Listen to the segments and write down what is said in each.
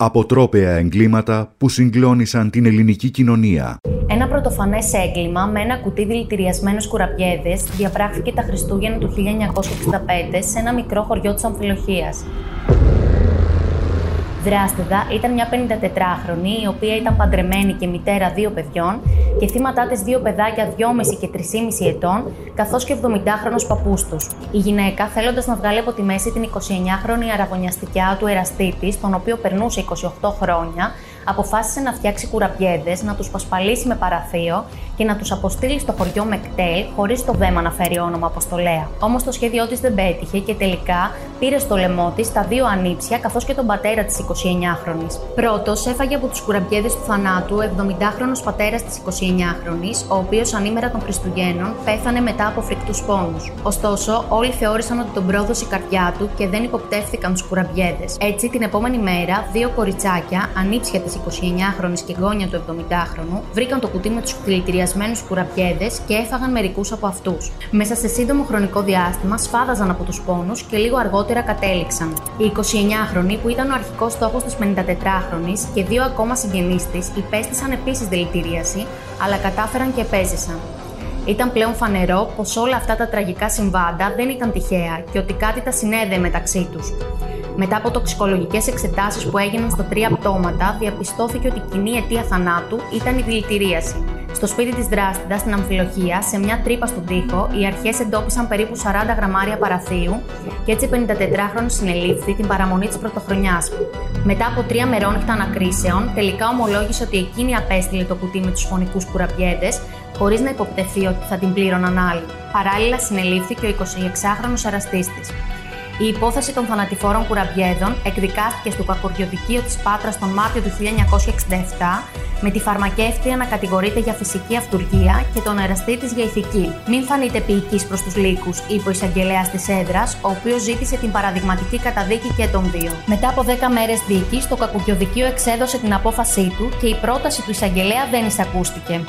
Αποτρόπαια εγκλήματα που συγκλώνησαν την ελληνική κοινωνία. Ένα πρωτοφανές έγκλημα με ένα κουτί δηλητηριασμένους κουραπιέδε διαπράχθηκε τα Χριστούγεννα του 1965 σε ένα μικρό χωριό της Αμφιλοχίας. Δράστηδα ήταν μια 54χρονη, η οποία ήταν παντρεμένη και μητέρα δύο παιδιών και θύματά της δύο παιδάκια 2,5 και 3,5 ετών, καθώς και 70χρονο παππούς τους. Η γυναίκα, θέλοντας να βγάλει από τη μέση την 29χρονη αραβωνιαστικιά του εραστή τη, τον οποίο περνούσε 28 χρόνια, αποφάσισε να φτιάξει κουραπιέδε, να τους πασπαλίσει με παραθείο και να τους αποστείλει στο χωριό Μεκτέλ, χωρίς το δέμα να φέρει όνομα Αποστολέα. Όμως το σχέδιό της δεν πέτυχε και τελικά πήρε στο λαιμό της τα δύο ανήψια καθώς και τον πατέρα της 29χρονη. Πρώτος έφαγε από τους κουραπιέδε του θανάτου 70χρονο πατέρας της 29χρονη, ο οποίος ανήμερα των Χριστουγέννων πέθανε μετά από φρικτούς πόνους. Ωστόσο, όλοι θεώρησαν ότι τον πρόδωσε η καρδιά του και δεν υποπτεύθηκαν τους κουραπιέδε. Έτσι, την επόμενη μέρα, δύο κοριτσάκια, ανήψια της 29χρονη και γόνια του 70χρονου, βρήκαν το κουτί με τους δηλητηριασμένους κουραπιέδε και έφαγαν μερικούς από αυτούς. Μέσα σε σύντομο χρονικό διάστημα σφάδαζαν από τους πόνους και λίγο αργότερα κατέληξαν. Η 29χρονη, που ήταν ο αρχικός στόχος της 54χρονη και δύο ακόμα συγγενείς της, υπέστησαν επίσης δηλητηρίαση, αλλά κατάφεραν και επέζησαν. Ήταν πλέον φανερό πως όλα αυτά τα τραγικά συμβάντα δεν ήταν τυχαία και ότι κάτι τα συνέδεε μεταξύ τους. Μετά από τοξικολογικές εξετάσεις που έγιναν στα τρία πτώματα, διαπιστώθηκε ότι η κοινή αιτία θανάτου ήταν η δηλητηρίαση. Στο σπίτι της δράστηδα, στην Αμφιλοχία, σε μια τρύπα στον τοίχο, οι αρχές εντόπισαν περίπου 40 γραμμάρια παραθείου και έτσι 54χρονο συνελήφθη την παραμονή της πρωτοχρονιάς. Μετά από τρία μερόνυχτα ανακρίσεων, τελικά ομολόγησε ότι εκείνη απέστειλε το κουτί με τους φωνικούς κουραπιέδε, χωρίς να υποπτεθεί ότι θα την πλήρωναν άλλοι. Παράλληλα, συνελήφθη και ο 26χρονο εραστή τη. Η υπόθεση των θανατηφόρων κουραμπιέδων εκδικάστηκε στο κακοριοδικείο της Πάτρας τον Μάρτιο του 1967, με τη φαρμακεύτρια να κατηγορείται για φυσική αυτουργία και τον εραστή της για ηθική. Μην φανείτε ποιητής προς τους λύκους, είπε ο εισαγγελέας της έδρας, ο οποίος ζήτησε την παραδειγματική καταδίκη και των δύο. Μετά από 10 μέρες δίκης, το κακοριοδικείο εξέδωσε την απόφασή του και η πρόταση του εισαγγελέα δεν εισακούστηκε.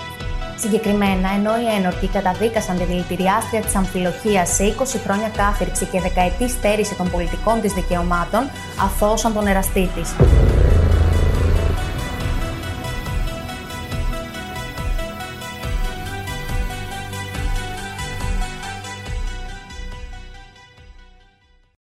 Συγκεκριμένα, ενώ οι ένορκοι καταδίκασαν τη δηλητηριάστρια της αμφιλοχίας σε 20 χρόνια κάθυρξη και δεκαετής στέρηση των πολιτικών της δικαιωμάτων, αθώωσαν τον εραστή της.